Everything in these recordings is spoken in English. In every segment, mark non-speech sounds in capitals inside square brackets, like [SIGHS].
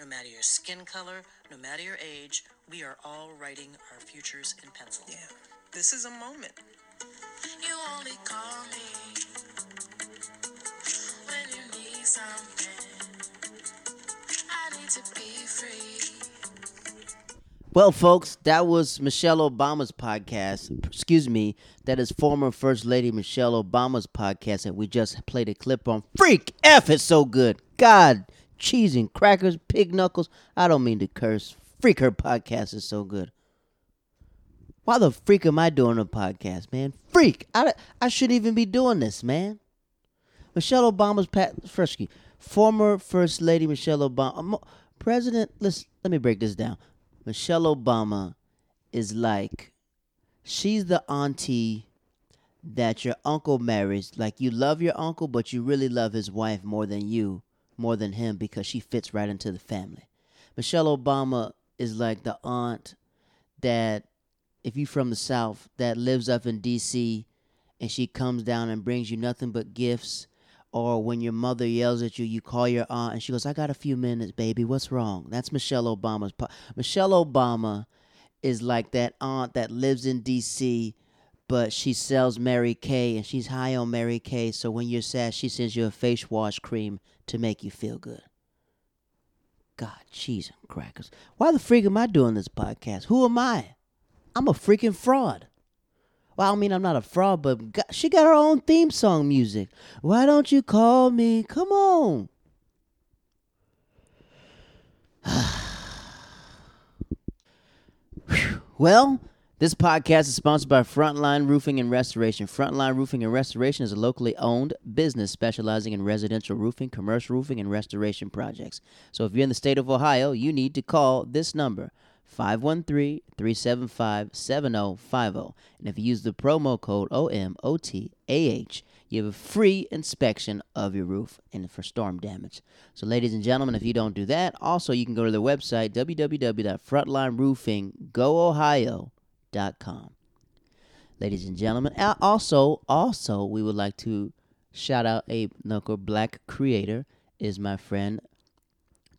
No matter your skin color, no matter your age, we are all writing our futures in pencil. Yeah, this is a moment. You only call me when you need something. I need to be free. Well, folks, that was Michelle Obama's podcast. Excuse me, that is former First Lady Michelle Obama's podcast that we just played a clip on. Freak F is so good. God, cheese and crackers, pig knuckles. I don't mean to curse. Freak her podcast is so good. Why the freak am I doing a podcast, man? Freak! I, I shouldn't even be doing this, man. Michelle Obama's pat, excuse- former First Lady Michelle Obama, President. Let's let me break this down. Michelle Obama is like she's the auntie that your uncle marries. Like you love your uncle, but you really love his wife more than you, more than him, because she fits right into the family. Michelle Obama is like the aunt that, if you from the South, that lives up in D.C. and she comes down and brings you nothing but gifts. Or when your mother yells at you, you call your aunt and she goes, I got a few minutes, baby. What's wrong? That's Michelle Obama's. Po- Michelle Obama is like that aunt that lives in D.C., but she sells Mary Kay and she's high on Mary Kay. So when you're sad, she sends you a face wash cream to make you feel good. God, cheese and crackers. Why the freak am I doing this podcast? Who am I? I'm a freaking fraud. Well, I mean, I'm not a fraud, but God, she got her own theme song music. Why don't you call me? Come on. [SIGHS] Well, this podcast is sponsored by Frontline Roofing and Restoration. Frontline Roofing and Restoration is a locally owned business specializing in residential roofing, commercial roofing, and restoration projects. So if you're in the state of Ohio, you need to call this number 513 375 7050. And if you use the promo code OMOTAH, you have a free inspection of your roof and for storm damage. So, ladies and gentlemen, if you don't do that, also you can go to their website, www.frontlineroofingohio.com. Ladies and gentlemen, also, also, we would like to shout out a local black creator is my friend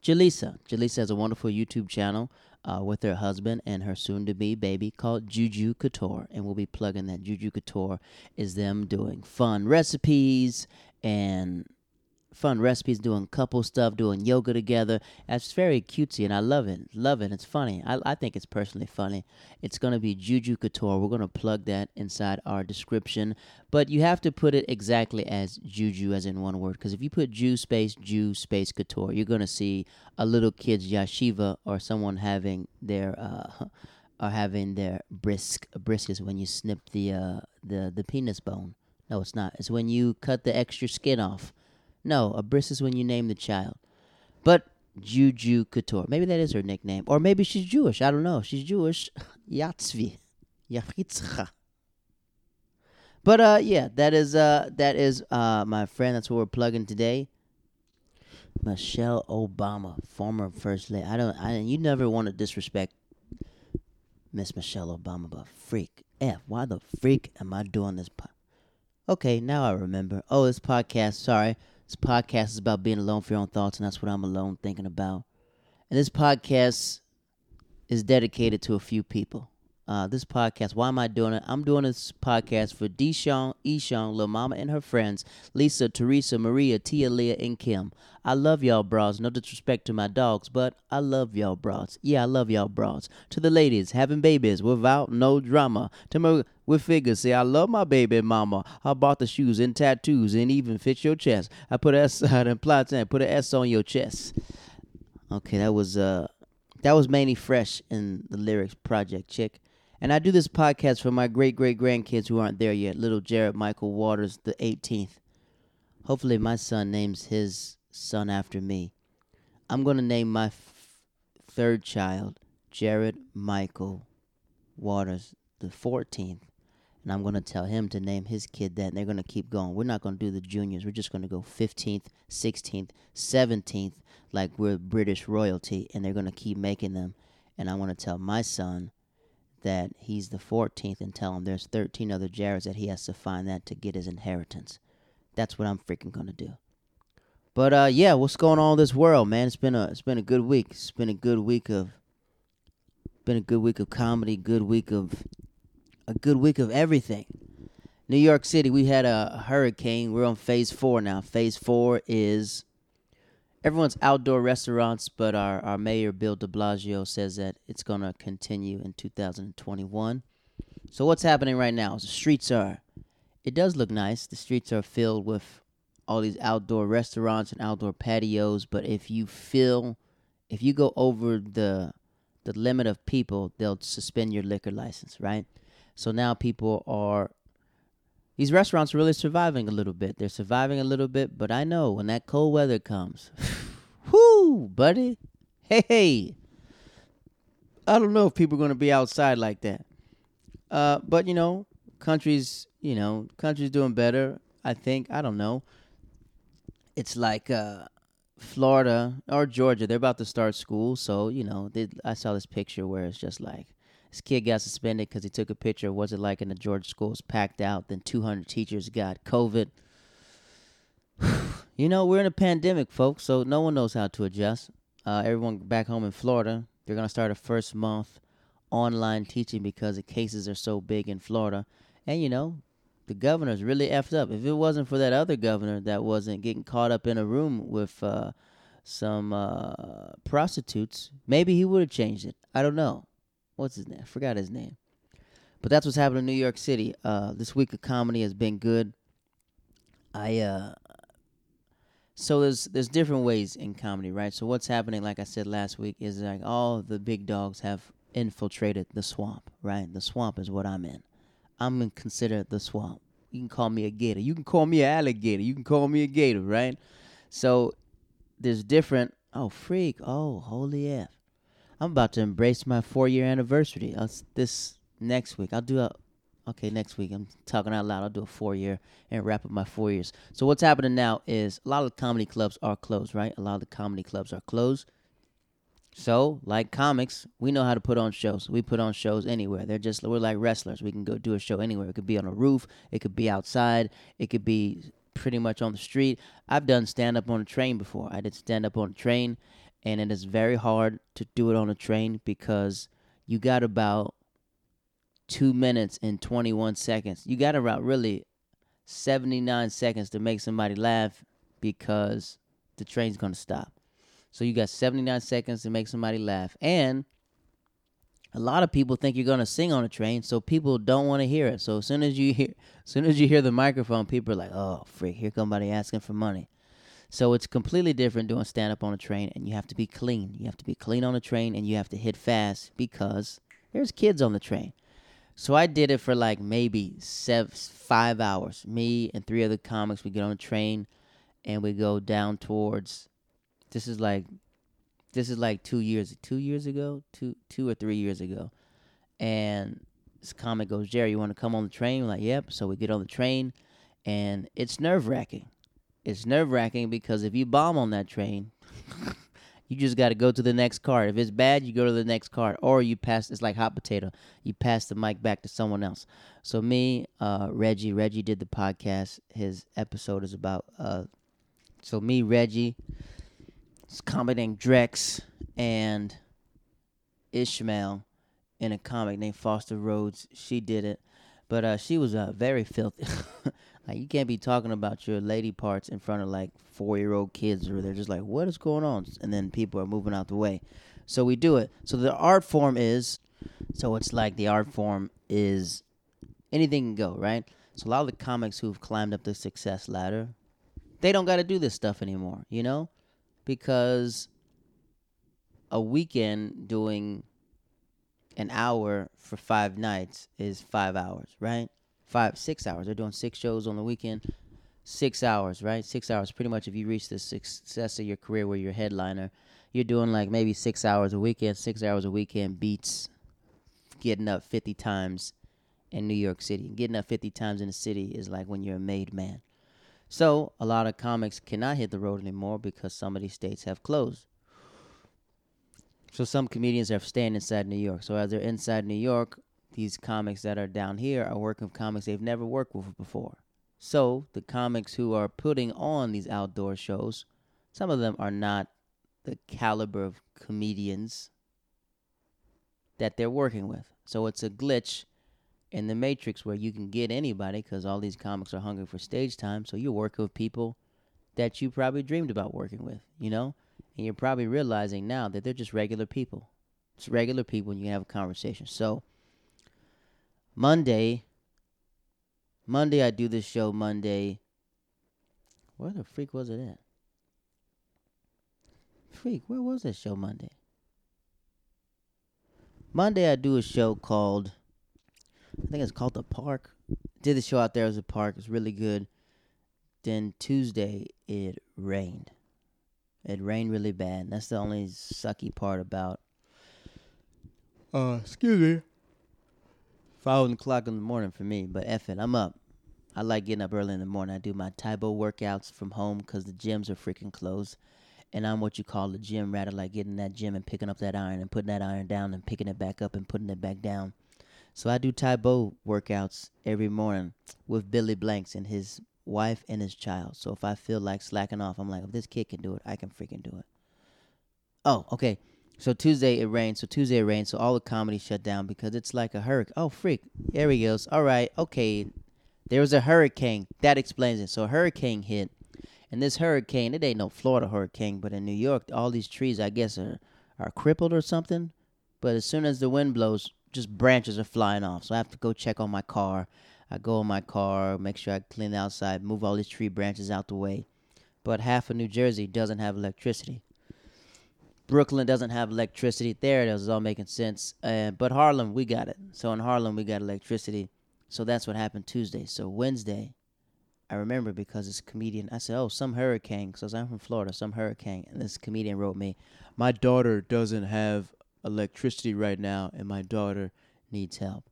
Jaleesa. Jaleesa has a wonderful YouTube channel uh, with her husband and her soon to be baby called Juju Couture. And we'll be plugging that Juju Couture is them doing fun recipes and fun recipes, doing couple stuff, doing yoga together. It's very cutesy and I love it. Love it. It's funny. I, I think it's personally funny. It's going to be Juju Couture. We're going to plug that inside our description. But you have to put it exactly as Juju, as in one word. Because if you put Jew space, Jew space Couture, you're going to see a little kid's yeshiva or someone having their. Uh, [LAUGHS] are having their brisk brisk is when you snip the uh, the the penis bone. No, it's not. It's when you cut the extra skin off. No, a bris is when you name the child. But Juju Couture. Maybe that is her nickname. Or maybe she's Jewish. I don't know. She's Jewish. [LAUGHS] Yatzvi. Yachitzcha. But uh yeah, that is uh that is uh my friend. That's what we're plugging today. Michelle Obama, former first lady. I don't I you never want to disrespect Miss Michelle Obama, but freak. F, why the freak am I doing this po- Okay, now I remember. Oh, this podcast, sorry. This podcast is about being alone for your own thoughts, and that's what I'm alone thinking about. And this podcast is dedicated to a few people. Uh, this podcast, why am I doing it? I'm doing this podcast for Deshawn, Eshawn, Lil Mama, and her friends, Lisa, Teresa, Maria, Tia, Leah, and Kim. I love y'all bras. No disrespect to my dogs, but I love y'all bras. Yeah, I love y'all bras. To the ladies, having babies without no drama. To my with figures, say I love my baby mama. I bought the shoes and tattoos and even fit your chest. I put an S [LAUGHS] out and plot and put an S on your chest. Okay, that was uh that was Mannie Fresh in the lyrics project chick. And I do this podcast for my great great grandkids who aren't there yet. Little Jared Michael Waters, the 18th. Hopefully, my son names his son after me. I'm going to name my f- third child Jared Michael Waters, the 14th. And I'm going to tell him to name his kid that. And they're going to keep going. We're not going to do the juniors. We're just going to go 15th, 16th, 17th, like we're British royalty. And they're going to keep making them. And I want to tell my son that he's the 14th and tell him there's 13 other Jareds that he has to find that to get his inheritance. That's what I'm freaking going to do. But uh, yeah, what's going on in this world, man? It's been a it's been a good week. It's been a good week of been a good week of comedy, good week of a good week of everything. New York City, we had a hurricane. We're on phase four now. Phase four is everyone's outdoor restaurants, but our, our mayor, Bill de Blasio, says that it's going to continue in 2021. So, what's happening right now? is The streets are, it does look nice. The streets are filled with all these outdoor restaurants and outdoor patios. But if you feel, if you go over the, the limit of people, they'll suspend your liquor license, right? So now people are these restaurants are really surviving a little bit. They're surviving a little bit, but I know when that cold weather comes, [SIGHS] whoo, buddy, hey, hey, I don't know if people are going to be outside like that. Uh, but you know, countries, you know, countries doing better. I think I don't know. It's like uh, Florida or Georgia. They're about to start school, so you know, they, I saw this picture where it's just like this kid got suspended because he took a picture of what's it like in the Georgia schools packed out. Then 200 teachers got COVID. [SIGHS] you know, we're in a pandemic, folks, so no one knows how to adjust. Uh, everyone back home in Florida, they're going to start a first month online teaching because the cases are so big in Florida. And, you know, the governor's really effed up. If it wasn't for that other governor that wasn't getting caught up in a room with uh, some uh, prostitutes, maybe he would have changed it. I don't know what's his name? I forgot his name. But that's what's happening in New York City. Uh, this week of comedy has been good. I uh, so there's there's different ways in comedy, right? So what's happening, like I said last week, is like all the big dogs have infiltrated the swamp, right? The swamp is what I'm in. I'm considered the swamp. You can call me a gator. You can call me an alligator. You can call me a gator, right? So there's different. Oh freak! Oh holy f! I'm about to embrace my four year anniversary. Uh, this next week, I'll do a. Okay, next week I'm talking out loud. I'll do a four year and wrap up my four years. So what's happening now is a lot of the comedy clubs are closed, right? A lot of the comedy clubs are closed. So, like comics, we know how to put on shows. We put on shows anywhere. They're just we're like wrestlers. We can go do a show anywhere. It could be on a roof. It could be outside. It could be pretty much on the street. I've done stand up on a train before. I did stand up on a train, and it is very hard to do it on a train because you got about two minutes and 21 seconds. You got about really 79 seconds to make somebody laugh because the train's going to stop. So you got 79 seconds to make somebody laugh. And a lot of people think you're going to sing on a train, so people don't want to hear it. So as soon as you hear as soon as you hear the microphone, people are like, "Oh, freak, here somebody asking for money." So it's completely different doing stand up on a train, and you have to be clean. You have to be clean on a train, and you have to hit fast because there's kids on the train. So I did it for like maybe seven, five hours. Me and three other comics, we get on a train, and we go down towards. This is like, this is like two years, two years ago, two, two or three years ago, and this comic goes, Jerry, you want to come on the train? We're like, yep. So we get on the train, and it's nerve wracking it's nerve wracking because if you bomb on that train, [LAUGHS] you just got to go to the next card. If it's bad, you go to the next card, or you pass. It's like hot potato. You pass the mic back to someone else. So me, uh, Reggie, Reggie did the podcast. His episode is about. Uh, so me, Reggie, it's comic named Drex, and Ishmael in a comic named Foster Rhodes. She did it, but uh, she was uh, very filthy. [LAUGHS] Like you can't be talking about your lady parts in front of like four year old kids or they're just like, What is going on? And then people are moving out the way. So we do it. So the art form is so it's like the art form is anything can go, right? So a lot of the comics who've climbed up the success ladder, they don't gotta do this stuff anymore, you know? Because a weekend doing an hour for five nights is five hours, right? Five, six hours. They're doing six shows on the weekend. Six hours, right? Six hours. Pretty much, if you reach the success of your career where you're headliner, you're doing like maybe six hours a weekend. Six hours a weekend beats getting up 50 times in New York City. Getting up 50 times in the city is like when you're a made man. So a lot of comics cannot hit the road anymore because some of these states have closed. So some comedians are staying inside New York. So as they're inside New York, these comics that are down here are working with comics they've never worked with before. So the comics who are putting on these outdoor shows some of them are not the caliber of comedians that they're working with. So it's a glitch in the matrix where you can get anybody because all these comics are hungry for stage time. So you're working with people that you probably dreamed about working with, you know? And you're probably realizing now that they're just regular people. It's regular people and you can have a conversation. So Monday, Monday I do this show Monday. Where the freak was it at? Freak, where was this show Monday? Monday I do a show called I think it's called The Park. Did the show out there as a park. It's really good. Then Tuesday it rained. It rained really bad. That's the only sucky part about uh excuse me. Five o'clock in the morning for me, but F it, I'm up. I like getting up early in the morning. I do my Tae Bo workouts from home because the gyms are freaking closed. And I'm what you call a gym rat. Like getting that gym and picking up that iron and putting that iron down and picking it back up and putting it back down. So I do Tae Bo workouts every morning with Billy Blanks and his wife and his child. So if I feel like slacking off, I'm like, if this kid can do it, I can freaking do it. Oh, okay. So Tuesday it rained. So Tuesday it rained. So all the comedy shut down because it's like a hurricane. Oh, freak. There he goes. All right. Okay. There was a hurricane. That explains it. So a hurricane hit. And this hurricane, it ain't no Florida hurricane, but in New York, all these trees, I guess, are, are crippled or something. But as soon as the wind blows, just branches are flying off. So I have to go check on my car. I go in my car, make sure I clean the outside, move all these tree branches out the way. But half of New Jersey doesn't have electricity. Brooklyn doesn't have electricity. There it was all making sense. Uh, but Harlem, we got it. So in Harlem, we got electricity. So that's what happened Tuesday. So Wednesday, I remember because this comedian, I said, oh, some hurricane, because I'm from Florida, some hurricane. And this comedian wrote me, my daughter doesn't have electricity right now, and my daughter needs help.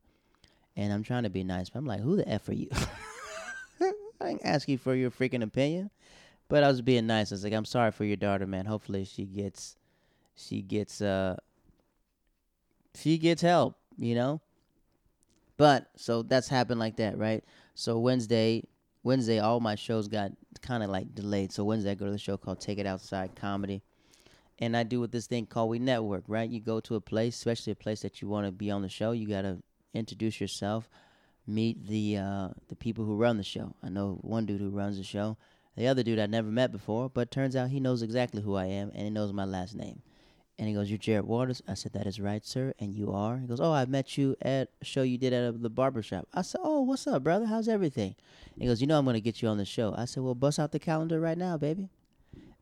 And I'm trying to be nice, but I'm like, who the F are you? [LAUGHS] I didn't ask you for your freaking opinion. But I was being nice. I was like, I'm sorry for your daughter, man. Hopefully she gets she gets uh she gets help, you know? But so that's happened like that, right? So Wednesday Wednesday all my shows got kind of like delayed. So Wednesday I go to the show called Take It Outside Comedy. And I do with this thing called We Network, right? You go to a place, especially a place that you want to be on the show, you got to introduce yourself, meet the uh, the people who run the show. I know one dude who runs the show. The other dude I never met before, but turns out he knows exactly who I am and he knows my last name. And he goes, You're Jared Waters? I said, That is right, sir. And you are? He goes, Oh, I met you at a show you did at uh, the barbershop. I said, Oh, what's up, brother? How's everything? And he goes, You know, I'm going to get you on the show. I said, Well, bust out the calendar right now, baby.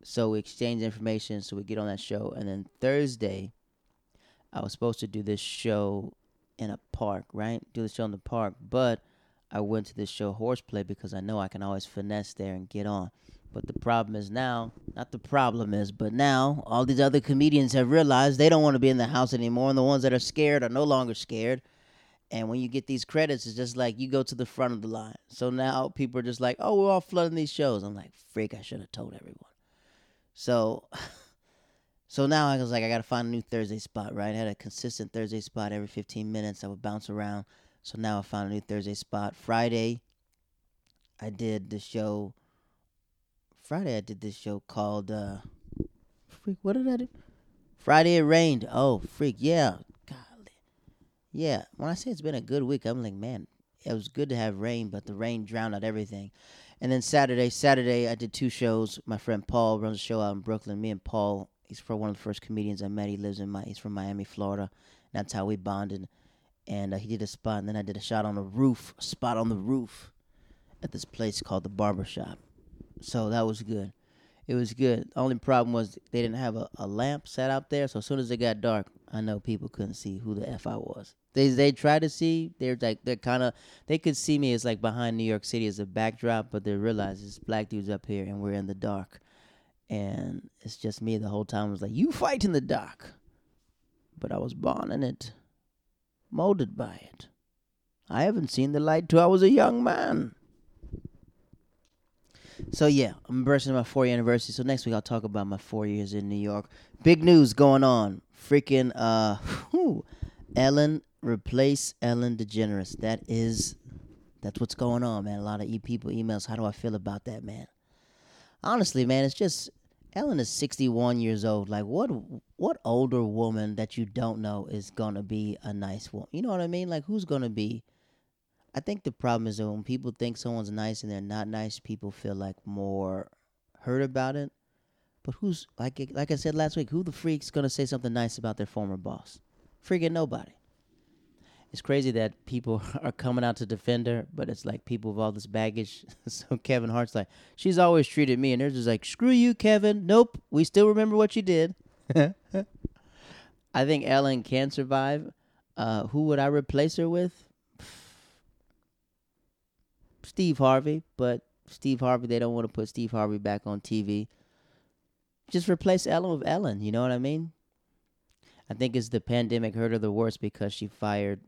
So we exchange information. So we get on that show. And then Thursday, I was supposed to do this show in a park, right? Do the show in the park. But I went to this show horseplay because I know I can always finesse there and get on. But the problem is now, not the problem is, but now all these other comedians have realized they don't want to be in the house anymore, and the ones that are scared are no longer scared. And when you get these credits, it's just like you go to the front of the line. So now people are just like, oh, we're all flooding these shows. I'm like, freak, I should have told everyone. So, [LAUGHS] so now I was like, I got to find a new Thursday spot, right? I had a consistent Thursday spot every 15 minutes. I would bounce around. So now I found a new Thursday spot. Friday, I did the show. Friday, I did this show called, uh, freak, what did I do? Friday it rained. Oh, freak, yeah. Golly. Yeah, when I say it's been a good week, I'm like, man, it was good to have rain, but the rain drowned out everything. And then Saturday, Saturday I did two shows. My friend Paul runs a show out in Brooklyn. Me and Paul, he's for one of the first comedians I met. He lives in my, he's from Miami, Florida. That's how we bonded. And uh, he did a spot, and then I did a shot on the roof, a spot on the roof, at this place called the Barbershop. So that was good. It was good. The only problem was they didn't have a, a lamp set out there. So as soon as it got dark, I know people couldn't see who the f I was. They they tried to see. They're like they're kind of they could see me as like behind New York City as a backdrop, but they realized it's black dudes up here and we're in the dark, and it's just me the whole time. I was like, you fight in the dark, but I was born in it, molded by it. I haven't seen the light till I was a young man. So yeah, I'm bursting my four year anniversary. So next week I'll talk about my four years in New York. Big news going on. Freaking uh [LAUGHS] whew, Ellen replace Ellen DeGeneres. That is that's what's going on, man. A lot of e- people emails. How do I feel about that, man? Honestly, man, it's just Ellen is 61 years old. Like, what what older woman that you don't know is gonna be a nice woman? You know what I mean? Like, who's gonna be? I think the problem is that when people think someone's nice and they're not nice, people feel like more hurt about it. But who's like like I said last week? Who the freak's gonna say something nice about their former boss? Freaking nobody. It's crazy that people [LAUGHS] are coming out to defend her, but it's like people with all this baggage. [LAUGHS] so Kevin Hart's like, she's always treated me, and they're just like, screw you, Kevin. Nope, we still remember what you did. [LAUGHS] I think Ellen can survive. Uh, who would I replace her with? Steve Harvey, but Steve Harvey, they don't want to put Steve Harvey back on TV. Just replace Ellen with Ellen, you know what I mean? I think it's the pandemic hurt her the worst because she fired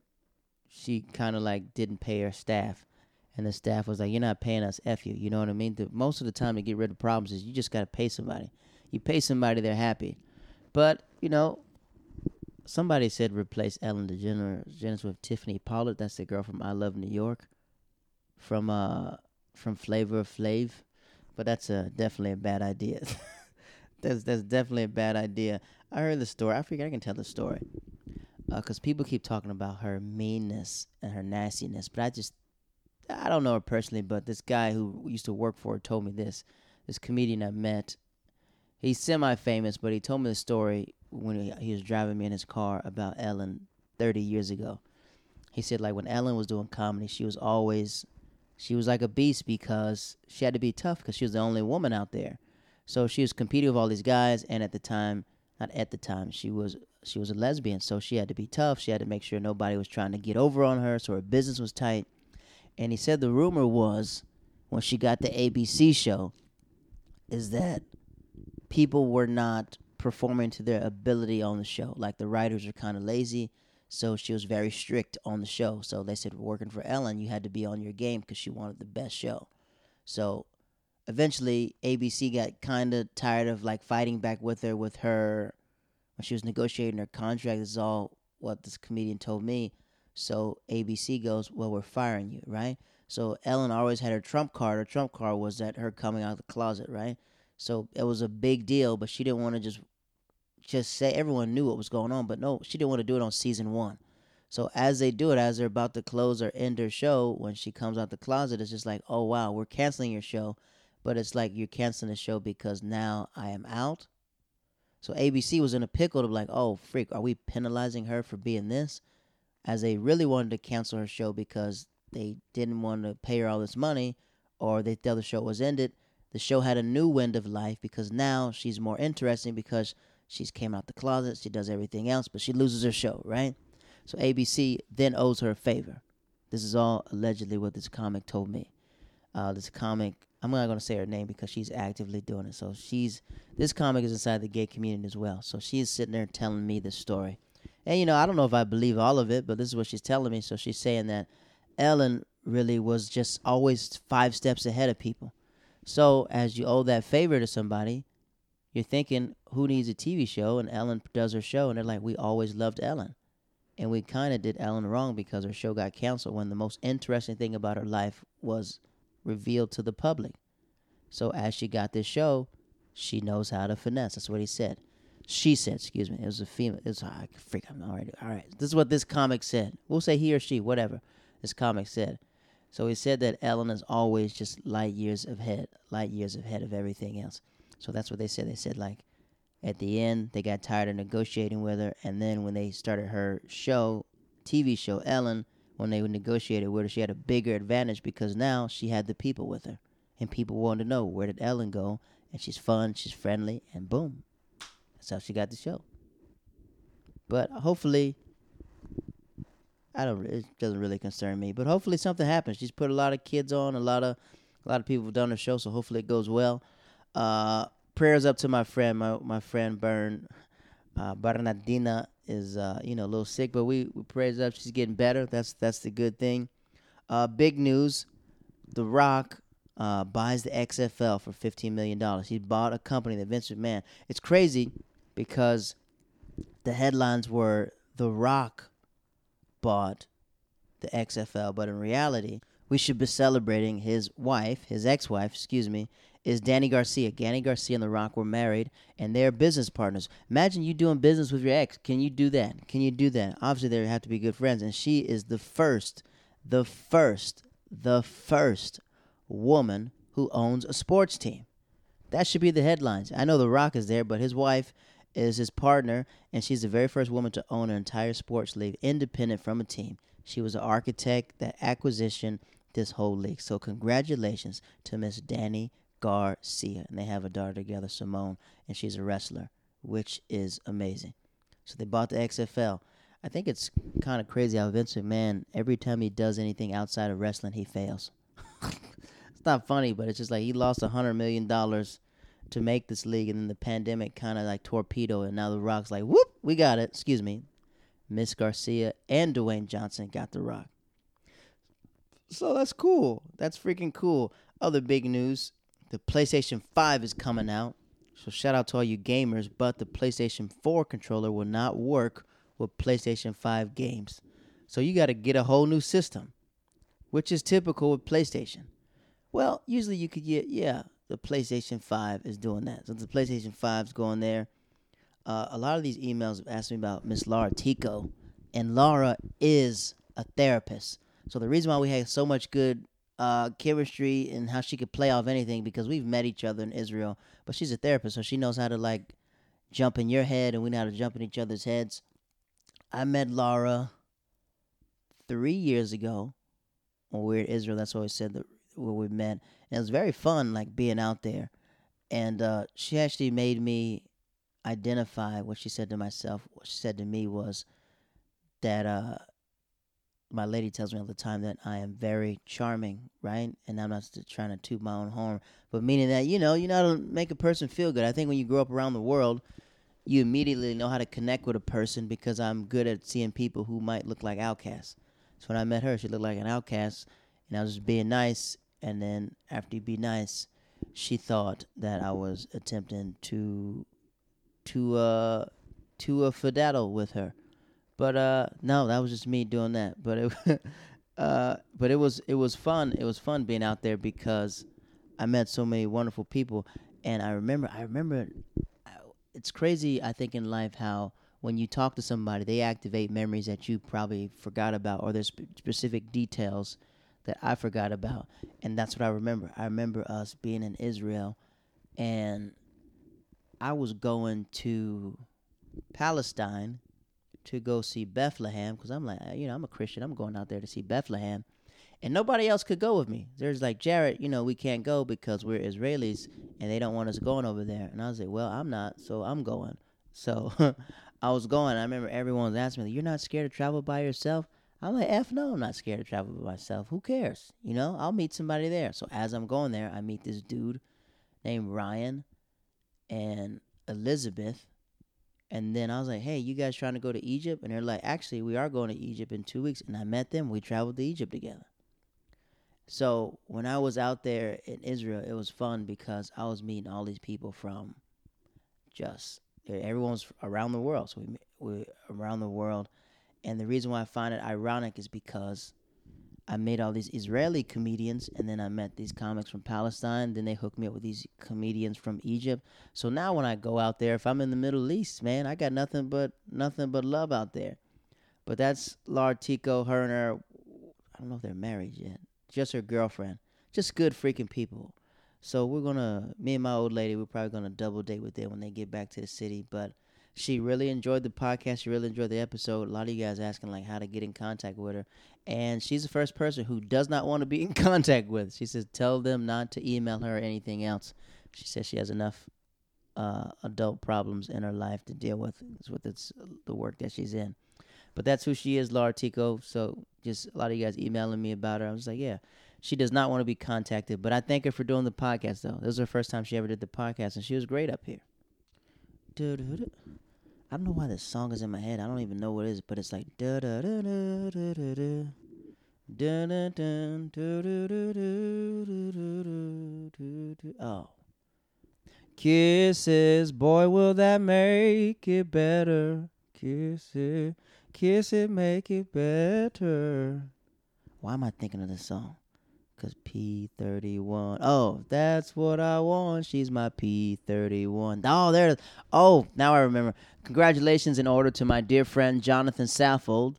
she kind of like didn't pay her staff. And the staff was like you're not paying us f you you know what i mean? The, most of the time to get rid of problems is you just got to pay somebody. You pay somebody they're happy. But you know somebody said replace ellen degeneres with tiffany pollard. That's the girl from i love new york from uh from flavor of flav but that's a definitely a bad idea [LAUGHS] that's that's definitely a bad idea i heard the story i forget i can tell the story because uh, people keep talking about her meanness and her nastiness, but I just I don't know her personally, but this guy who used to work for her told me this. This comedian I met, he's semi-famous, but he told me the story when he, he was driving me in his car about Ellen 30 years ago. He said like when Ellen was doing comedy, she was always she was like a beast because she had to be tough because she was the only woman out there. So she was competing with all these guys, and at the time, not at the time, she was she was a lesbian, so she had to be tough. She had to make sure nobody was trying to get over on her, so her business was tight. And he said the rumor was when she got the ABC show is that people were not performing to their ability on the show. Like the writers are kind of lazy, so she was very strict on the show. So they said working for Ellen, you had to be on your game because she wanted the best show. So eventually ABC got kind of tired of like fighting back with her with her when she was negotiating her contract. This is all what this comedian told me. So ABC goes, well, we're firing you, right? So Ellen always had her trump card. Her trump card was that her coming out of the closet, right? So it was a big deal, but she didn't want to just just say everyone knew what was going on, but no, she didn't want to do it on season one. So as they do it, as they're about to close or end her show, when she comes out the closet, it's just like, oh wow, we're canceling your show, but it's like you're canceling the show because now I am out. So ABC was in a pickle be like, oh, freak, are we penalizing her for being this? As they really wanted to cancel her show because they didn't want to pay her all this money or they thought the show was ended. The show had a new wind of life because now she's more interesting because she's came out the closet, she does everything else, but she loses her show, right? So ABC then owes her a favor. This is all allegedly what this comic told me. Uh, this comic I'm not gonna say her name because she's actively doing it. So she's this comic is inside the gay community as well. So she's sitting there telling me this story, and you know I don't know if I believe all of it, but this is what she's telling me. So she's saying that Ellen really was just always five steps ahead of people. So as you owe that favor to somebody, you're thinking who needs a TV show, and Ellen does her show, and they're like, we always loved Ellen. And we kind of did Ellen wrong because her show got canceled when the most interesting thing about her life was revealed to the public. So as she got this show, she knows how to finesse. That's what he said. She said, excuse me. It was a female. It's was ah, I freak. I'm right. All right. This is what this comic said. We'll say he or she, whatever. This comic said. So he said that Ellen is always just light years ahead, light years ahead of everything else. So that's what they said. They said like, at the end, they got tired of negotiating with her, and then when they started her show, TV show Ellen, when they negotiated with her, she had a bigger advantage because now she had the people with her. And people wanted to know where did Ellen go? And she's fun, she's friendly, and boom. That's how she got the show. But hopefully, I don't. It doesn't really concern me. But hopefully something happens. She's put a lot of kids on. A lot of, a lot of people have done the show. So hopefully it goes well. Uh, prayers up to my friend, my my friend Bern, uh, Bernardina is uh, you know a little sick, but we, we praise up. She's getting better. That's that's the good thing. Uh, big news: The Rock uh, buys the XFL for fifteen million dollars. He bought a company that Vince McMahon. It's crazy because the headlines were The Rock bought the XFL, but in reality, we should be celebrating his wife, his ex-wife, excuse me, is Dany Garcia. Dany Garcia and The Rock were married, and they're business partners. Imagine you doing business with your ex. Can you do that? Can you do that? Obviously, they have to be good friends, and she is the first, the first, the first woman who owns a sports team. That should be the headlines. I know The Rock is there, but his wife is his partner, and she's the very first woman to own an entire sports league, independent from a team. She was an architect, that acquisition, this whole league. So congratulations to Miss Dany Garcia, and they have a daughter together, Simone, and she's a wrestler, which is amazing. So they bought the XFL. I think it's kind of crazy how Vince McMahon, every time he does anything outside of wrestling, he fails. [LAUGHS] it's not funny, but it's just like he lost a hundred million dollars to make this league, and then the pandemic kind of like torpedoed, and now the Rock's like, whoop, we got it. Excuse me, Miss Garcia and Dwayne Johnson got the Rock. So that's cool. That's freaking cool. Other big news: the PlayStation 5 is coming out. So shout out to all you gamers, but the PlayStation 4 controller will not work with PlayStation 5 games. So you got to get a whole new system, which is typical with PlayStation. Well, usually you could get yeah, the PlayStation 5 is doing that. So the PlayStation 5's going there. Uh, a lot of these emails have asked me about Miss Laura Tico, and Laura is a therapist. So the reason why we had so much good uh, chemistry and how she could play off anything because we've met each other in Israel, but she's a therapist, so she knows how to like jump in your head, and we know how to jump in each other's heads. I met Laura three years ago when we were in Israel. That's what I said that where we met, and it was very fun, like being out there. And uh, she actually made me identify what she said to myself. What she said to me was that uh, my lady tells me all the time that I am very charming, right? And I'm not trying to toot my own horn, but meaning that you know you know how to make a person feel good. I think when you grow up around the world, you immediately know how to connect with a person because I'm good at seeing people who might look like outcasts. So when I met her, she looked like an outcast, and I was just being nice. And then after you be nice, she thought that I was attempting to to uh to a fiddle with her. But uh no, that was just me doing that. But it [LAUGHS] uh but it was it was fun. It was fun being out there because I met so many wonderful people and I remember I remember it's crazy I think in life how when you talk to somebody they activate memories that you probably forgot about or there's sp- specific details that I forgot about and that's what I remember. I remember us being in Israel and I was going to Palestine to go see Bethlehem because I'm like, you know, I'm a Christian. I'm going out there to see Bethlehem. And nobody else could go with me. There's like, Jared, you know, we can't go because we're Israelis and they don't want us going over there. And I was like, well, I'm not, so I'm going. So [LAUGHS] I was going. I remember everyone was asking me, you're not scared to travel by yourself? I'm like, F no, I'm not scared to travel by myself. Who cares? You know, I'll meet somebody there. So as I'm going there, I meet this dude named Ryan and Elizabeth and then I was like, hey, you guys trying to go to Egypt? And they're like, actually, we are going to Egypt in two weeks. And I met them. We traveled to Egypt together. So when I was out there in Israel, it was fun because I was meeting all these people from just everyone's around the world. So we we around the world, and the reason why I find it ironic is because I made all these Israeli comedians, and then I met these comics from Palestine. Then they hooked me up with these comedians from Egypt. So now when I go out there, if I'm in the Middle East, man, I got nothing but nothing but love out there. But that's Laura Tico, her and her. I don't know if they're married yet. Just her girlfriend. Just good freaking people. So we're gonna, me and my old lady, we're probably gonna double date with them when they get back to the city. But she really enjoyed the podcast. She really enjoyed the episode. A lot of you guys asking like how to get in contact with her, and she's the first person who does not want to be [LAUGHS] in contact with. She says tell them not to email her or anything else. She says she has enough uh, adult problems in her life to deal with with it's the work that she's in. But that's who she is, Laura Tico. So just a lot of you guys emailing me about her. I was like, yeah, she does not want to be contacted. But I thank her for doing the podcast though. This was her first time she ever did the podcast, and she was great up here. I don't know why this song is in my head. I don't even know what it is, but it's like da da da da da da da. Dun, dun, dun, dun, dun, dun, dun, dun, dun, dun. Oh. Kisses, boy, will that make it better? Kiss it, kiss it, make it better. Why am I thinking of this song? Cause P thirty one. Oh, that's what I want. She's my P thirty one. Oh, there. Oh, now I remember. Congratulations in order to my dear friend Jonathan Saffold.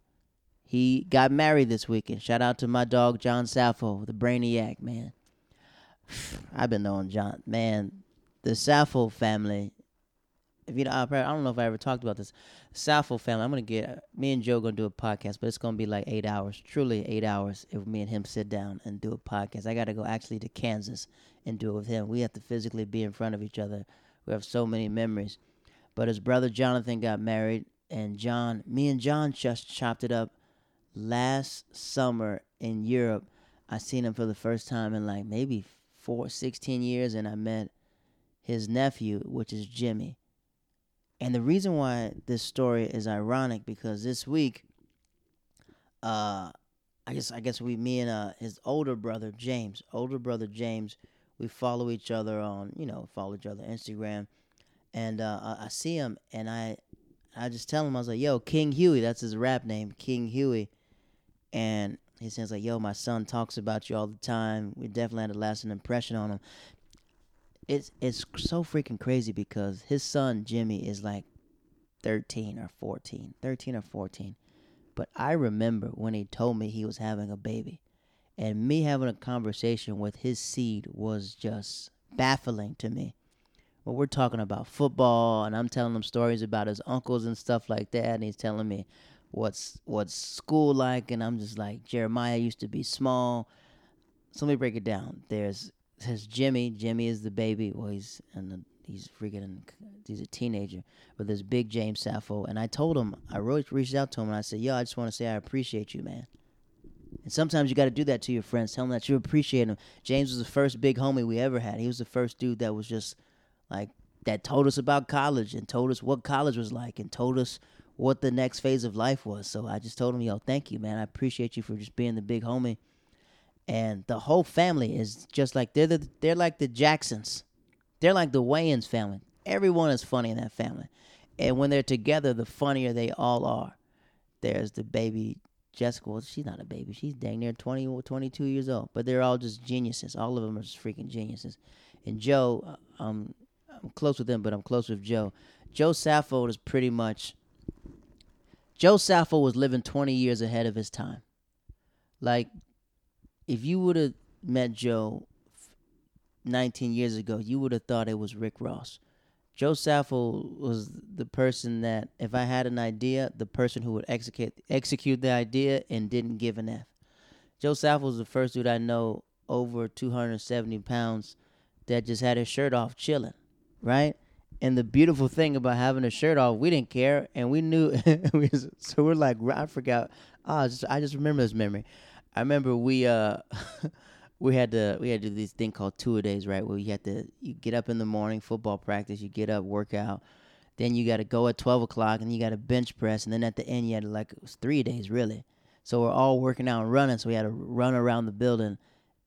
He got married this weekend. Shout out to my dog John Saffold, the brainiac man. [SIGHS] I've been knowing John. Man, the Saffold family. If you I don't know if I ever talked about this. Saffold family. I'm gonna get me and Joe gonna do a podcast, but it's gonna be like eight hours. Truly eight hours if me and him sit down and do a podcast. I gotta go actually to Kansas and do it with him. We have to physically be in front of each other. We have so many memories. But his brother Jonathan got married, and John, me and John just chopped it up last summer in Europe. I seen him for the first time in like maybe four, 16 years, and I met his nephew, which is Jimmy. And the reason why this story is ironic because this week, uh, I guess I guess we me and uh his older brother James, older brother James, we follow each other on you know follow each other Instagram, and uh, I see him and I I just tell him I was like yo King Huey that's his rap name King Huey, and he says like, "Yo, my son talks about you all the time. We definitely had a lasting impression on him." It's it's so freaking crazy because his son Jimmy is like 13 or 14, 13 or 14. But I remember when he told me he was having a baby, and me having a conversation with his seed was just baffling to me. Well, we're talking about football, and I'm telling him stories about his uncles and stuff like that, and he's telling me what's what's school like and i'm just like jeremiah used to be small so let me break it down there's there's jimmy jimmy is the baby well he's and he's freaking he's a teenager but there's big james saffold and i told him i wrote, reached out to him and i said yo i just want to say i appreciate you man and sometimes you got to do that to your friends tell them that you appreciate them james was the first big homie we ever had he was the first dude that was just like that told us about college and told us what college was like and told us what the next phase of life was. So I just told him, yo, thank you, man. I appreciate you for just being the big homie. And the whole family is just like they're the they're like the Jacksons. They're like the Wayans family. Everyone is funny in that family. And when they're together, the funnier they all are. There's the baby Jessica. Well, she's not a baby. She's dang near 20 22 years old. But they're all just geniuses. All of them are just freaking geniuses. And Joe, uh, um, I'm close with him, but I'm close with Joe. Joe Saffold is pretty much Joe Saffold was living 20 years ahead of his time. Like, if you would have met Joe 19 years ago, you would have thought it was Rick Ross. Joe Saffold was the person that, if I had an idea, the person who would execute execute the idea and didn't give an F. Joe Saffold was the first dude I know over 270 pounds that just had his shirt off chilling, right? And the beautiful thing about having a shirt off, we didn't care, and we knew. [LAUGHS] so we're like, I forgot. Oh, I just, I just remember this memory. I remember we uh [LAUGHS] we had to we had to do this thing called two a days, right? Where you had to you get up in the morning, football practice, you get up, workout, then you got to go at twelve o'clock, and you got to bench press, and then at the end you had to like it was three days really. So we're all working out and running, so we had to run around the building,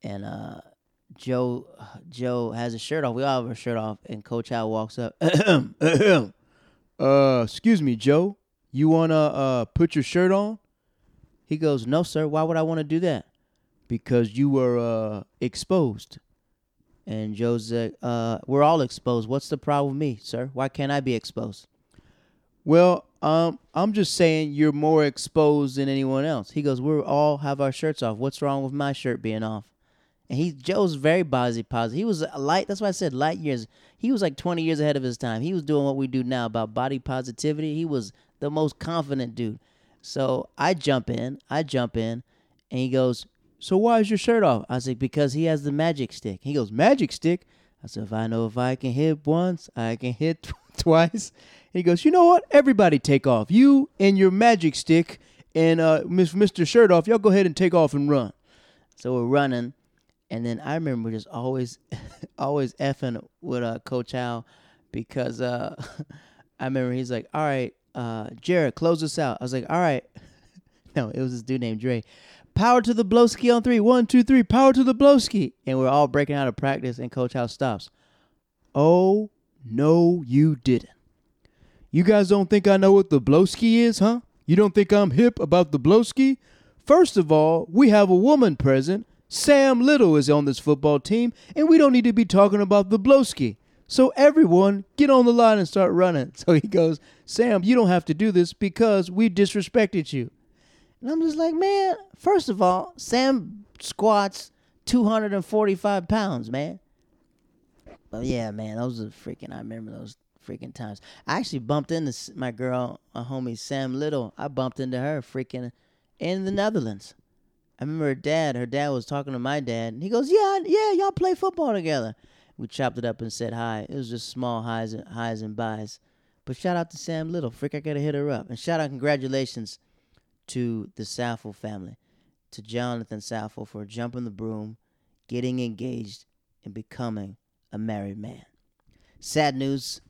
and uh Joe [SIGHS] Joe has a shirt off. We all have our shirt off, and Coach Hal walks up. [COUGHS] [COUGHS] uh, excuse me, Joe. You wanna uh put your shirt on? He goes, No, sir. Why would I want to do that? Because you were uh exposed. And Joe's like, uh, we're all exposed. What's the problem with me, sir? Why can't I be exposed? Well, um, I'm just saying you're more exposed than anyone else. He goes, we all have our shirts off. What's wrong with my shirt being off? And he Joe's very body positive. He was light. That's why I said light years. He was like 20 years ahead of his time. He was doing what we do now about body positivity. He was the most confident dude. So I jump in. I jump in, and he goes, "So why is your shirt off?" I said, "Because he has the magic stick." He goes, "Magic stick." I said, "If I know if I can hit once, I can hit [LAUGHS] t- twice." He goes, "You know what? Everybody take off. You and your magic stick and uh, Mr. Shirt off. Y'all go ahead and take off and run." So we're running and then I remember just always, [LAUGHS] always effing with uh, Coach Hal because uh, [LAUGHS] I remember he's like, "All right, uh, Jared, close us out." I was like, "All right." [LAUGHS] no, it was this dude named Dre. Power to the blowski on three. One, two, three. Power to the blowski. And we're all breaking out of practice, and Coach House stops. Oh no, you didn't. You guys don't think I know what the blowski is, huh? You don't think I'm hip about the blowski? First of all, we have a woman present Sam Little is on this football team, and we don't need to be talking about the Blowski. So everyone, get on the line and start running. [LAUGHS] So he goes, Sam, you don't have to do this because we disrespected you. And I'm just like, man, first of all, Sam squats 245 pounds, man. But yeah, man, those are freaking, I remember those freaking times. I actually bumped into my girl, a homie, Sam Little. I bumped into her freaking in the Netherlands. I remember her dad. Her dad was talking to my dad, and he goes, "Yeah, yeah, y'all play football together." We chopped it up and said hi. It was just small highs and highs and buys. But shout out to Sam Little. Frick, I gotta hit her up. And shout out, congratulations to the Saffold family, to Jonathan Saffold for jumping the broom, getting engaged, and becoming a married man. Sad news,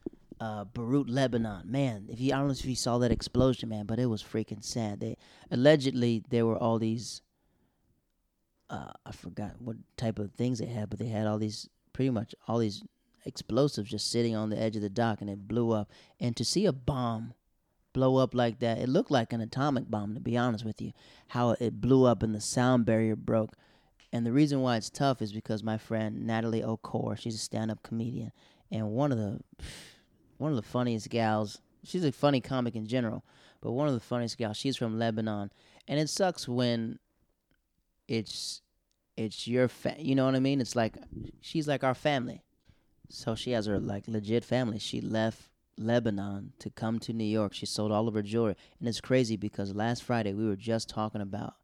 uh, Beirut, Lebanon. Man, if you I don't know if you saw that explosion, man, but it was freaking sad. They allegedly there were all these uh, I forgot what type of things they had, but they had all these pretty much all these explosives just sitting on the edge of the dock and it blew up. And to see a bomb blow up like that, it looked like an atomic bomb to be honest with you. How it blew up and the sound barrier broke. And the reason why it's tough is because my friend Natalie Okor, she's a stand-up comedian, and one of the one of the funniest gals. She's a funny comic in general, but one of the funniest gals. She's from Lebanon, and it sucks when it's it's your fa- you know what I mean? It's like she's like our family. So she has her like legit family. She left Lebanon to come to New York. She sold all of her jewelry. And it's crazy because last Friday we were just talking about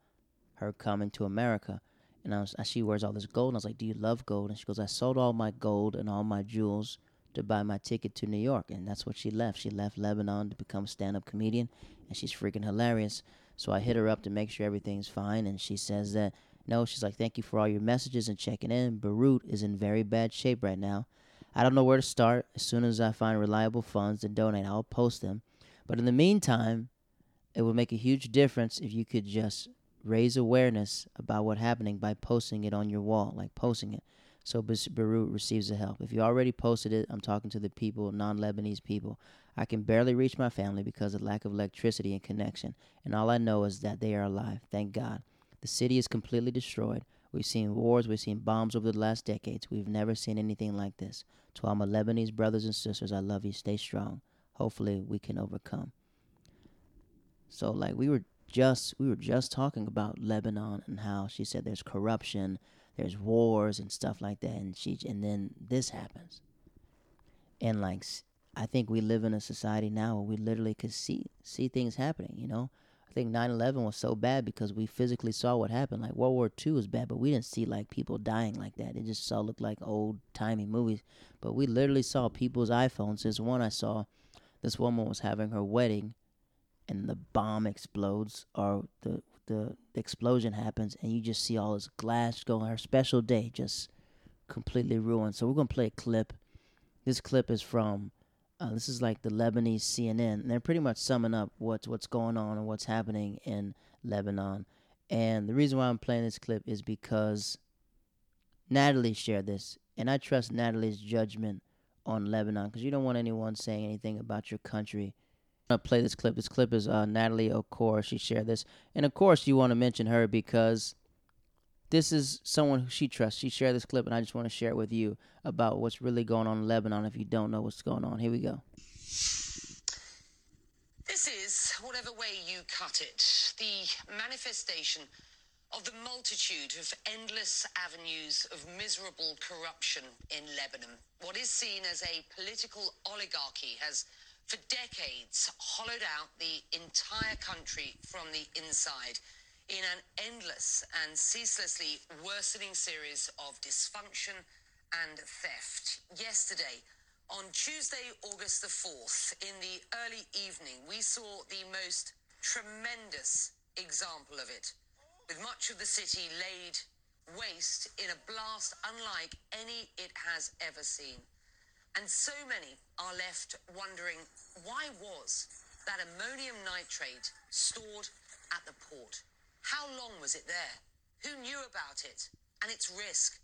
her coming to America. And I was, she wears all this gold. And I was like, Do you love gold? And she goes, I sold all my gold and all my jewels to buy my ticket to New York. And that's what she left. She left Lebanon to become a stand up comedian. And she's freaking hilarious. So I hit her up to make sure everything's fine. And she says that no, she's like, Thank you for all your messages and checking in. Beirut is in very bad shape right now. I don't know where to start. As soon as I find reliable funds to donate, I'll post them. But in the meantime, it would make a huge difference if you could just raise awareness about what's happening by posting it on your wall, like posting it. So Beirut receives the help. If you already posted it, I'm talking to the people, non Lebanese people. I can barely reach my family because of lack of electricity and connection, and all I know is that they are alive. Thank God. The city is completely destroyed. We've seen wars, we've seen bombs over the last decades. We've never seen anything like this. To all my Lebanese brothers and sisters, I love you. Stay strong. Hopefully, we can overcome. So, like, we were just we were just talking about Lebanon and how she said there's corruption, there's wars and stuff like that, and she and then this happens. And like, I think we live in a society now where we literally could see see things happening. You know, I think 9/11 was so bad because we physically saw what happened. Like World War II was bad, but we didn't see like people dying like that. It just saw looked like old timey movies. But we literally saw people's iPhones. There's one I saw. This woman was having her wedding, and the bomb explodes, or the the explosion happens, and you just see all this glass going. Her special day just completely ruined. So we're gonna play a clip. This clip is from uh, this is like the Lebanese CNN, and they're pretty much summing up what's what's going on and what's happening in Lebanon. And the reason why I'm playing this clip is because Natalie shared this, and I trust Natalie's judgment on Lebanon because you don't want anyone saying anything about your country. I'm gonna play this clip. This clip is uh, Natalie Okor. She shared this, and of course you want to mention her because this is someone who she trusts. She shared this clip, and I just want to share it with you about what's really going on in Lebanon. If you don't know what's going on, here we go. This is, whatever way you cut it, the manifestation of the multitude of endless avenues of miserable corruption in Lebanon. What is seen as a political oligarchy has, for decades, hollowed out the entire country from the inside in an endless and ceaselessly worsening series of dysfunction and theft. Yesterday, on Tuesday, August the 4th, in the early evening, we saw the most tremendous example of it, with much of the city laid waste in a blast unlike any it has ever seen. And so many are left wondering why was that ammonium nitrate stored at the port? How long was it there? Who knew about it and its risk?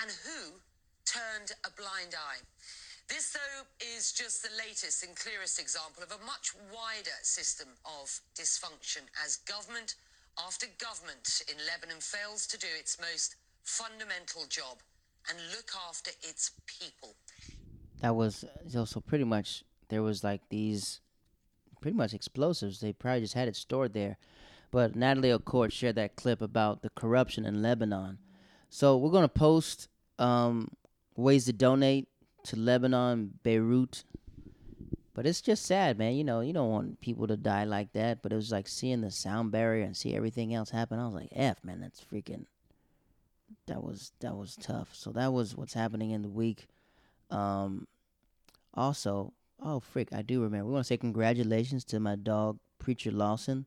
And who turned a blind eye? This, though, is just the latest and clearest example of a much wider system of dysfunction as government after government in Lebanon fails to do its most fundamental job and look after its people. That was also pretty much there was like these pretty much explosives. They probably just had it stored there. But Natalie O'Court shared that clip about the corruption in Lebanon. So we're gonna post um, ways to donate to Lebanon, Beirut. But it's just sad, man. You know, you don't want people to die like that. But it was like seeing the sound barrier and see everything else happen. I was like, F, man, that's freaking. That was that was tough. So that was what's happening in the week. Um, also, oh frick, I do remember. We want to say congratulations to my dog Preacher Lawson.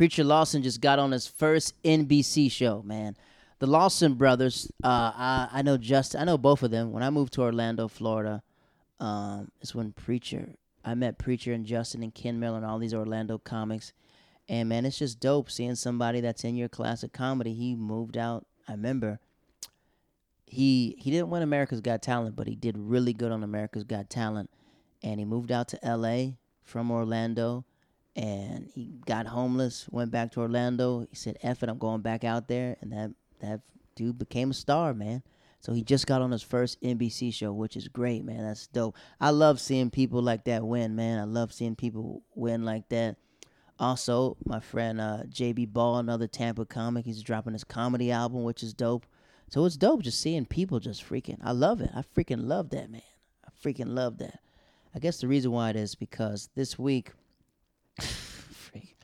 Preacher Lawson just got on his first NBC show, man. The Lawson brothers, uh, I, I know just I know both of them. When I moved to Orlando, Florida, um, is when Preacher I met Preacher and Justin and Ken Miller and all these Orlando comics. And man, it's just dope seeing somebody that's in your class of comedy. He moved out. I remember he he didn't win America's Got Talent, but he did really good on America's Got Talent. And he moved out to LA from Orlando and he got homeless, went back to Orlando. He said, F it, I'm going back out there and that that dude became a star, man. So he just got on his first NBC show, which is great, man. That's dope. I love seeing people like that win, man. I love seeing people win like that. Also, my friend uh, JB Ball, another Tampa comic, he's dropping his comedy album, which is dope. So it's dope just seeing people just freaking. I love it. I freaking love that, man. I freaking love that. I guess the reason why it is because this week, freak,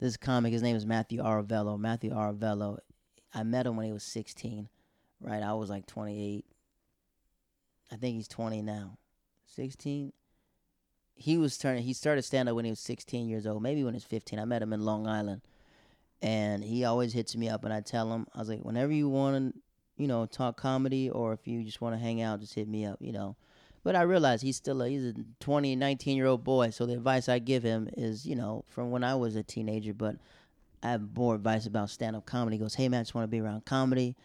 this comic, his name is Matthew Aravello. Matthew Aravello, I met him when he was 16 right? I was like 28. I think he's 20 now. 16. He was turning. He started stand up when he was 16 years old. Maybe when he was 15. I met him in Long Island, and he always hits me up, and I tell him, I was like, whenever you want to, you know, talk comedy, or if you just want to hang out, just hit me up, you know. But I realize he's still a, he's a 20, 19 year old boy. So the advice I give him is, you know, from when I was a teenager. But I have more advice about stand up comedy. He goes, hey man, I just want to be around comedy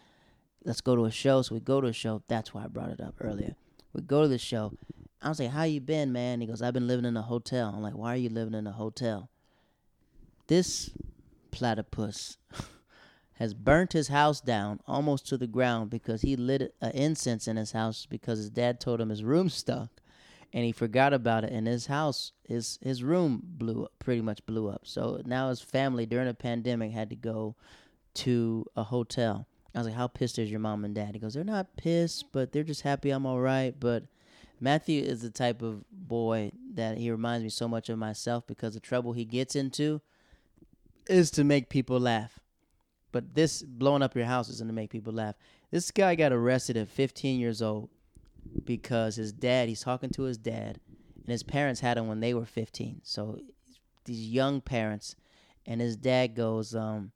let's go to a show. So we go to a show. That's why I brought it up earlier. We go to the show. I was like, "How you been, man?" He goes, "I've been living in a hotel." I'm like, "Why are you living in a hotel?" This platypus [LAUGHS] has burnt his house down almost to the ground because he lit an incense in his house because his dad told him his room [LAUGHS] stunk, and he forgot about it. And his house, his his room blew up, pretty much blew up. So now his family during the pandemic had to go to a hotel. I was like, "How pissed is your mom and dad?" He goes, "They're not pissed, but they're just happy I'm all right." But Matthew is the type of boy that he reminds me so much of myself because the trouble he gets into is to make people laugh. But this blowing up your house isn't to make people laugh. This guy got arrested at 15 years old because his dad, he's talking to his dad, and his parents had him when they were 15. So these young parents, and his dad goes, um,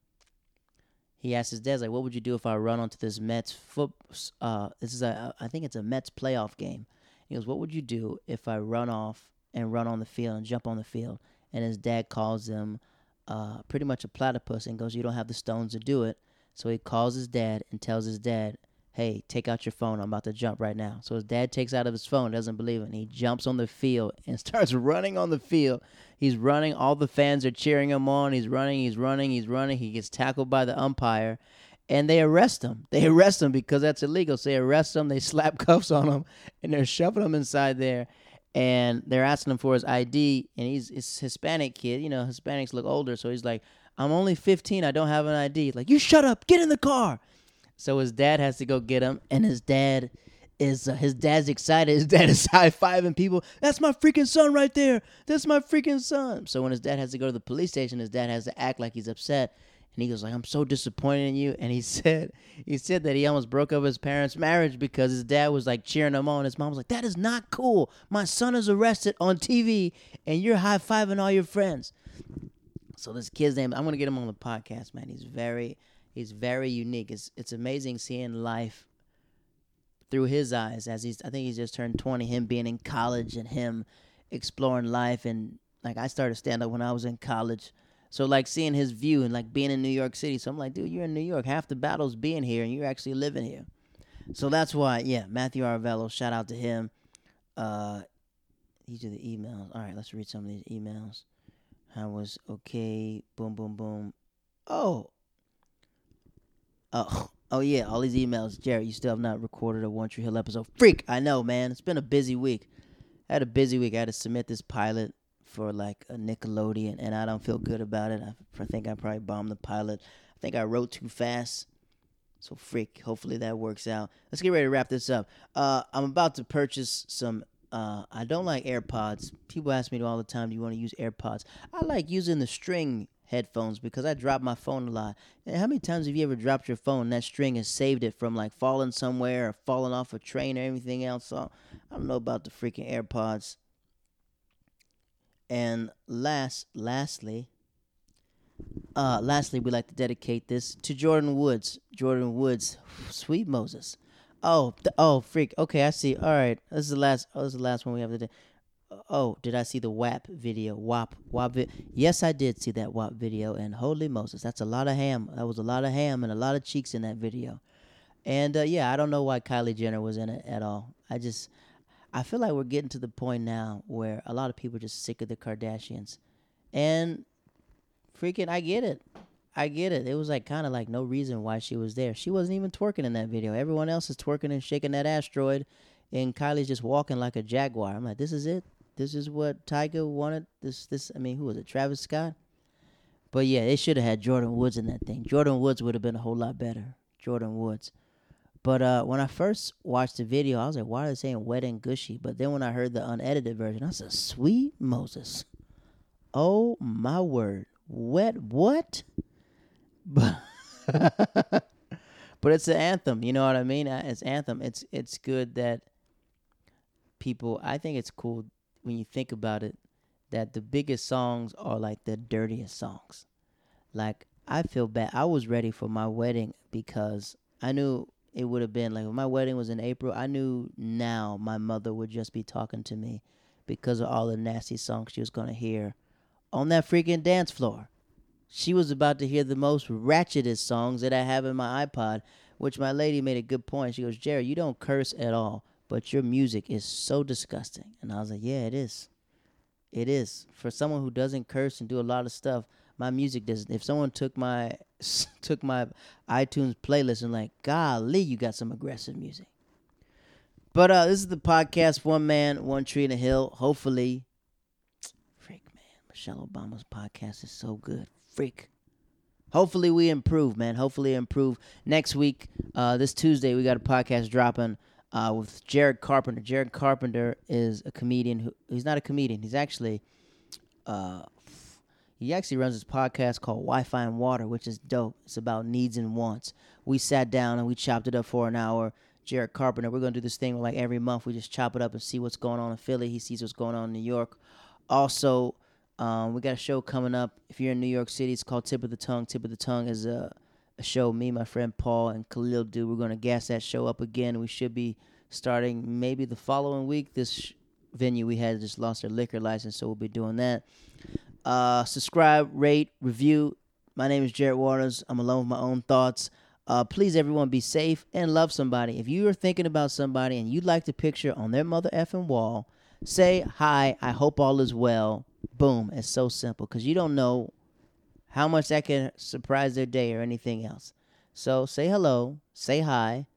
he asked his dad, like, "What would you do if I run onto this Mets foot? Uh, this is a, I think it's a Mets playoff game." He goes, "What would you do if I run off and run on the field and jump on the field?" And his dad calls him uh, pretty much a platypus and goes, "You don't have the stones to do it." So he calls his dad and tells his dad, hey, take out your phone. I'm about to jump right now. So his dad takes out of his phone, doesn't believe it, and he jumps on the field [LAUGHS] and starts running on the field. He's running. All the fans are cheering him on. He's running, he's running, he's running. He gets tackled by the umpire, and they arrest him. They arrest him because that's illegal. So they arrest him, they [LAUGHS] slap cuffs on him, and they're shoving him inside there. And they're asking him for his ID, and he's it's Hispanic kid. You know, Hispanics look older, so he's like, "I'm only 15. I don't have an ID." Like, you shut up. Get in the car. So his dad has to go get him, and his dad is uh, his dad's excited. His dad is [LAUGHS] high fiving people. That's my freaking son right there. That's my freaking son. So when his dad has to go to the police station, his dad has to act like he's upset. And he goes like, "I'm so disappointed in you." And he [LAUGHS] said, he said that he almost broke up his parents' marriage because his dad was like cheering him on. His mom was like, "That is not cool. My son is arrested on TV, and you're high fiving all your friends." So this kid's name, I'm gonna get him on the podcast, man. He's very he's very unique. It's it's amazing seeing life through his eyes as he's I think he's just turned 20 him being in college and him exploring life and like I started stand up when I was in college. So like seeing his view and like being in New York City. So I'm like, dude, you're in New York. Half the battle's being here and you're actually living here. So that's why, yeah, Matthew Arvello, shout out to him. Uh these are the emails. All right, let's read some of these emails. I was okay. Boom, boom, boom. Oh, Oh, [LAUGHS] oh yeah, all these emails. Jared, you still have not recorded a One Tree Hill episode. Freak, I know, man. It's been a busy week. I had a busy week. I had to submit this pilot for like a Nickelodeon, and I don't feel good about it. I, think I probably bombed the pilot. I think I wrote too fast. So freak. Hopefully that works out. Let's get ready to wrap this up. Uh, I'm about to purchase some. Uh, I don't like AirPods. People ask me all the time, "Do you want to use AirPods?" I like using the string headphones because I drop my phone a lot. And how many times have you ever dropped your phone and that string has saved it from like falling somewhere or falling off a train or anything else? So I don't know about the freaking AirPods. And last, lastly, uh, lastly, we like to dedicate this to Jordyn Woods. Jordyn Woods, sweet Moses. Oh, th- oh, freak. Okay, I see. All right, this is the last. Oh, this is the last one we have today. Oh, did I see the WAP video? WAP, WAP. Vi- yes, I did see that WAP video. And holy Moses, that's a lot of ham. That was a lot of ham and a lot of cheeks in that video. And uh, yeah, I don't know why Kylie Jenner was in it at all. I just, I feel like we're getting to the point now where a lot of people are just sick of the Kardashians, and freaking, I get it. I get it. It was like kind of like no reason why she was there. She wasn't even twerking in that video. Everyone else is twerking and shaking that asteroid, and Kylie's just walking like a jaguar. I'm like, this is it. This is what Tiger wanted. This, this. I mean, who was it? Travis Scott. But yeah, they should have had Jordyn Woods in that thing. Jordyn Woods would have been a whole lot better. Jordyn Woods. But uh, when I first watched the video, I was like, why are they saying wet and gushy? But then when I heard the unedited version, I said, sweet Moses. Oh my word. Wet what? But [LAUGHS] but it's an anthem, you know what I mean? Uh, It's anthem. It's it's good that people I think it's cool when you think about it that the biggest songs are like the dirtiest songs. Like I feel bad. I was ready for my wedding because I knew it would have been like when my wedding was in April, I knew now my mother would just be talking to me because of all the nasty songs she was going to hear on that freaking dance floor. She was about to hear the most ratchetest songs that I have in my iPod, which my lady made a good point. She goes, Jerry, you don't curse at all, but your music is so disgusting. And I was like, yeah, it is. It is. For someone who doesn't curse and do a lot of stuff, my music doesn't. If someone took my [LAUGHS] took my iTunes playlist and like, golly, you got some aggressive music. But uh this is the podcast, One Man, One Tree in a Hill. Hopefully, [TSK] freak man, Michelle Obama's podcast is so good. Freak. Hopefully we improve, man. Hopefully improve. Next week, uh, this Tuesday, we got a podcast dropping uh, with Jared Carpenter. Jared Carpenter is a comedian who he's not a comedian. He's actually uh, he actually runs this podcast called Wi-Fi and Water, which is dope. It's about needs and wants. We sat down and we chopped it up for an hour. Jared Carpenter. We're gonna do this thing where like every month we just chop it up and see what's going on in Philly. He sees what's going on in New York. Also, um, we got a show coming up. If you're in New York City, it's called Tip of the Tongue. Tip of the Tongue is a, a show me, my friend Paul, and Khalil do. We're gonna gas that show up again. We should be starting maybe the following week. This sh- venue we had just lost their liquor license, so we'll be doing that. Uh, subscribe, rate, review. My name is Jared Waters. I'm alone with my own thoughts. Uh, please, everyone, be safe and love somebody. If you are thinking about somebody and you'd like to picture on their mother effing wall, say hi. I hope all is well. Boom. It's so simple because you don't know how much that can surprise their day or anything else. So say hello, say hi,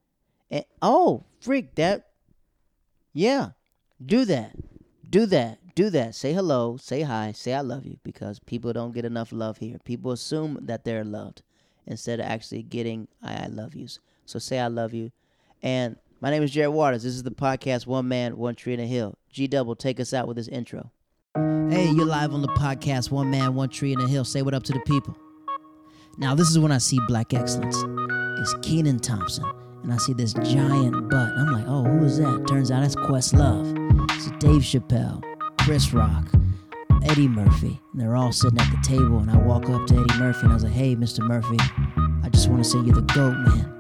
and oh, freak that. Yeah, do that. Do that. Do that. Say hello, say hi, say I love you because people don't get enough love here. People assume that they're loved instead of actually getting I, I love yous. So say I love you. And my name is Jared Waters. This is the podcast One Man, One Tree and a Hill. G Double, take us out with this intro. Hey, you're live on the podcast One Man, One Tree and a Hill. Say what up to the people. Now, this is when I see black excellence. It's Kenan Thompson. And I see this giant butt. I'm like, oh, who is that? Turns out it's Questlove. It's Dave Chappelle, Chris Rock, Eddie Murphy. And they're all sitting at the table. And I walk up to Eddie Murphy and I was like, hey, Mr. Murphy, I just want to say you're the GOAT, man.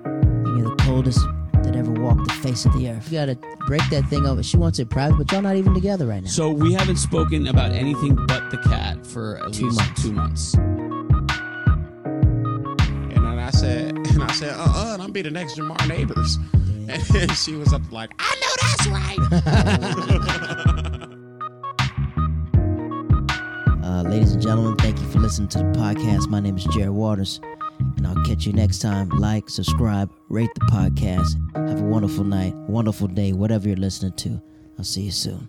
And you're the coldest that ever walked the face of the earth. You gotta break that thing over. She wants it private, but y'all not even together right now. So we haven't spoken about anything but the cat for at Two least months. two months. And then I said, [LAUGHS] and I said, uh, uh, and I'm be the next Jamar Neighbors. [LAUGHS] And she was up like, I know that's right. [LAUGHS] ladies and gentlemen, thank you for listening to the podcast. My name is Jared Waters. And I'll catch you next time. Like, subscribe, rate the podcast. Have a wonderful night, wonderful day, whatever you're listening to. I'll see you soon.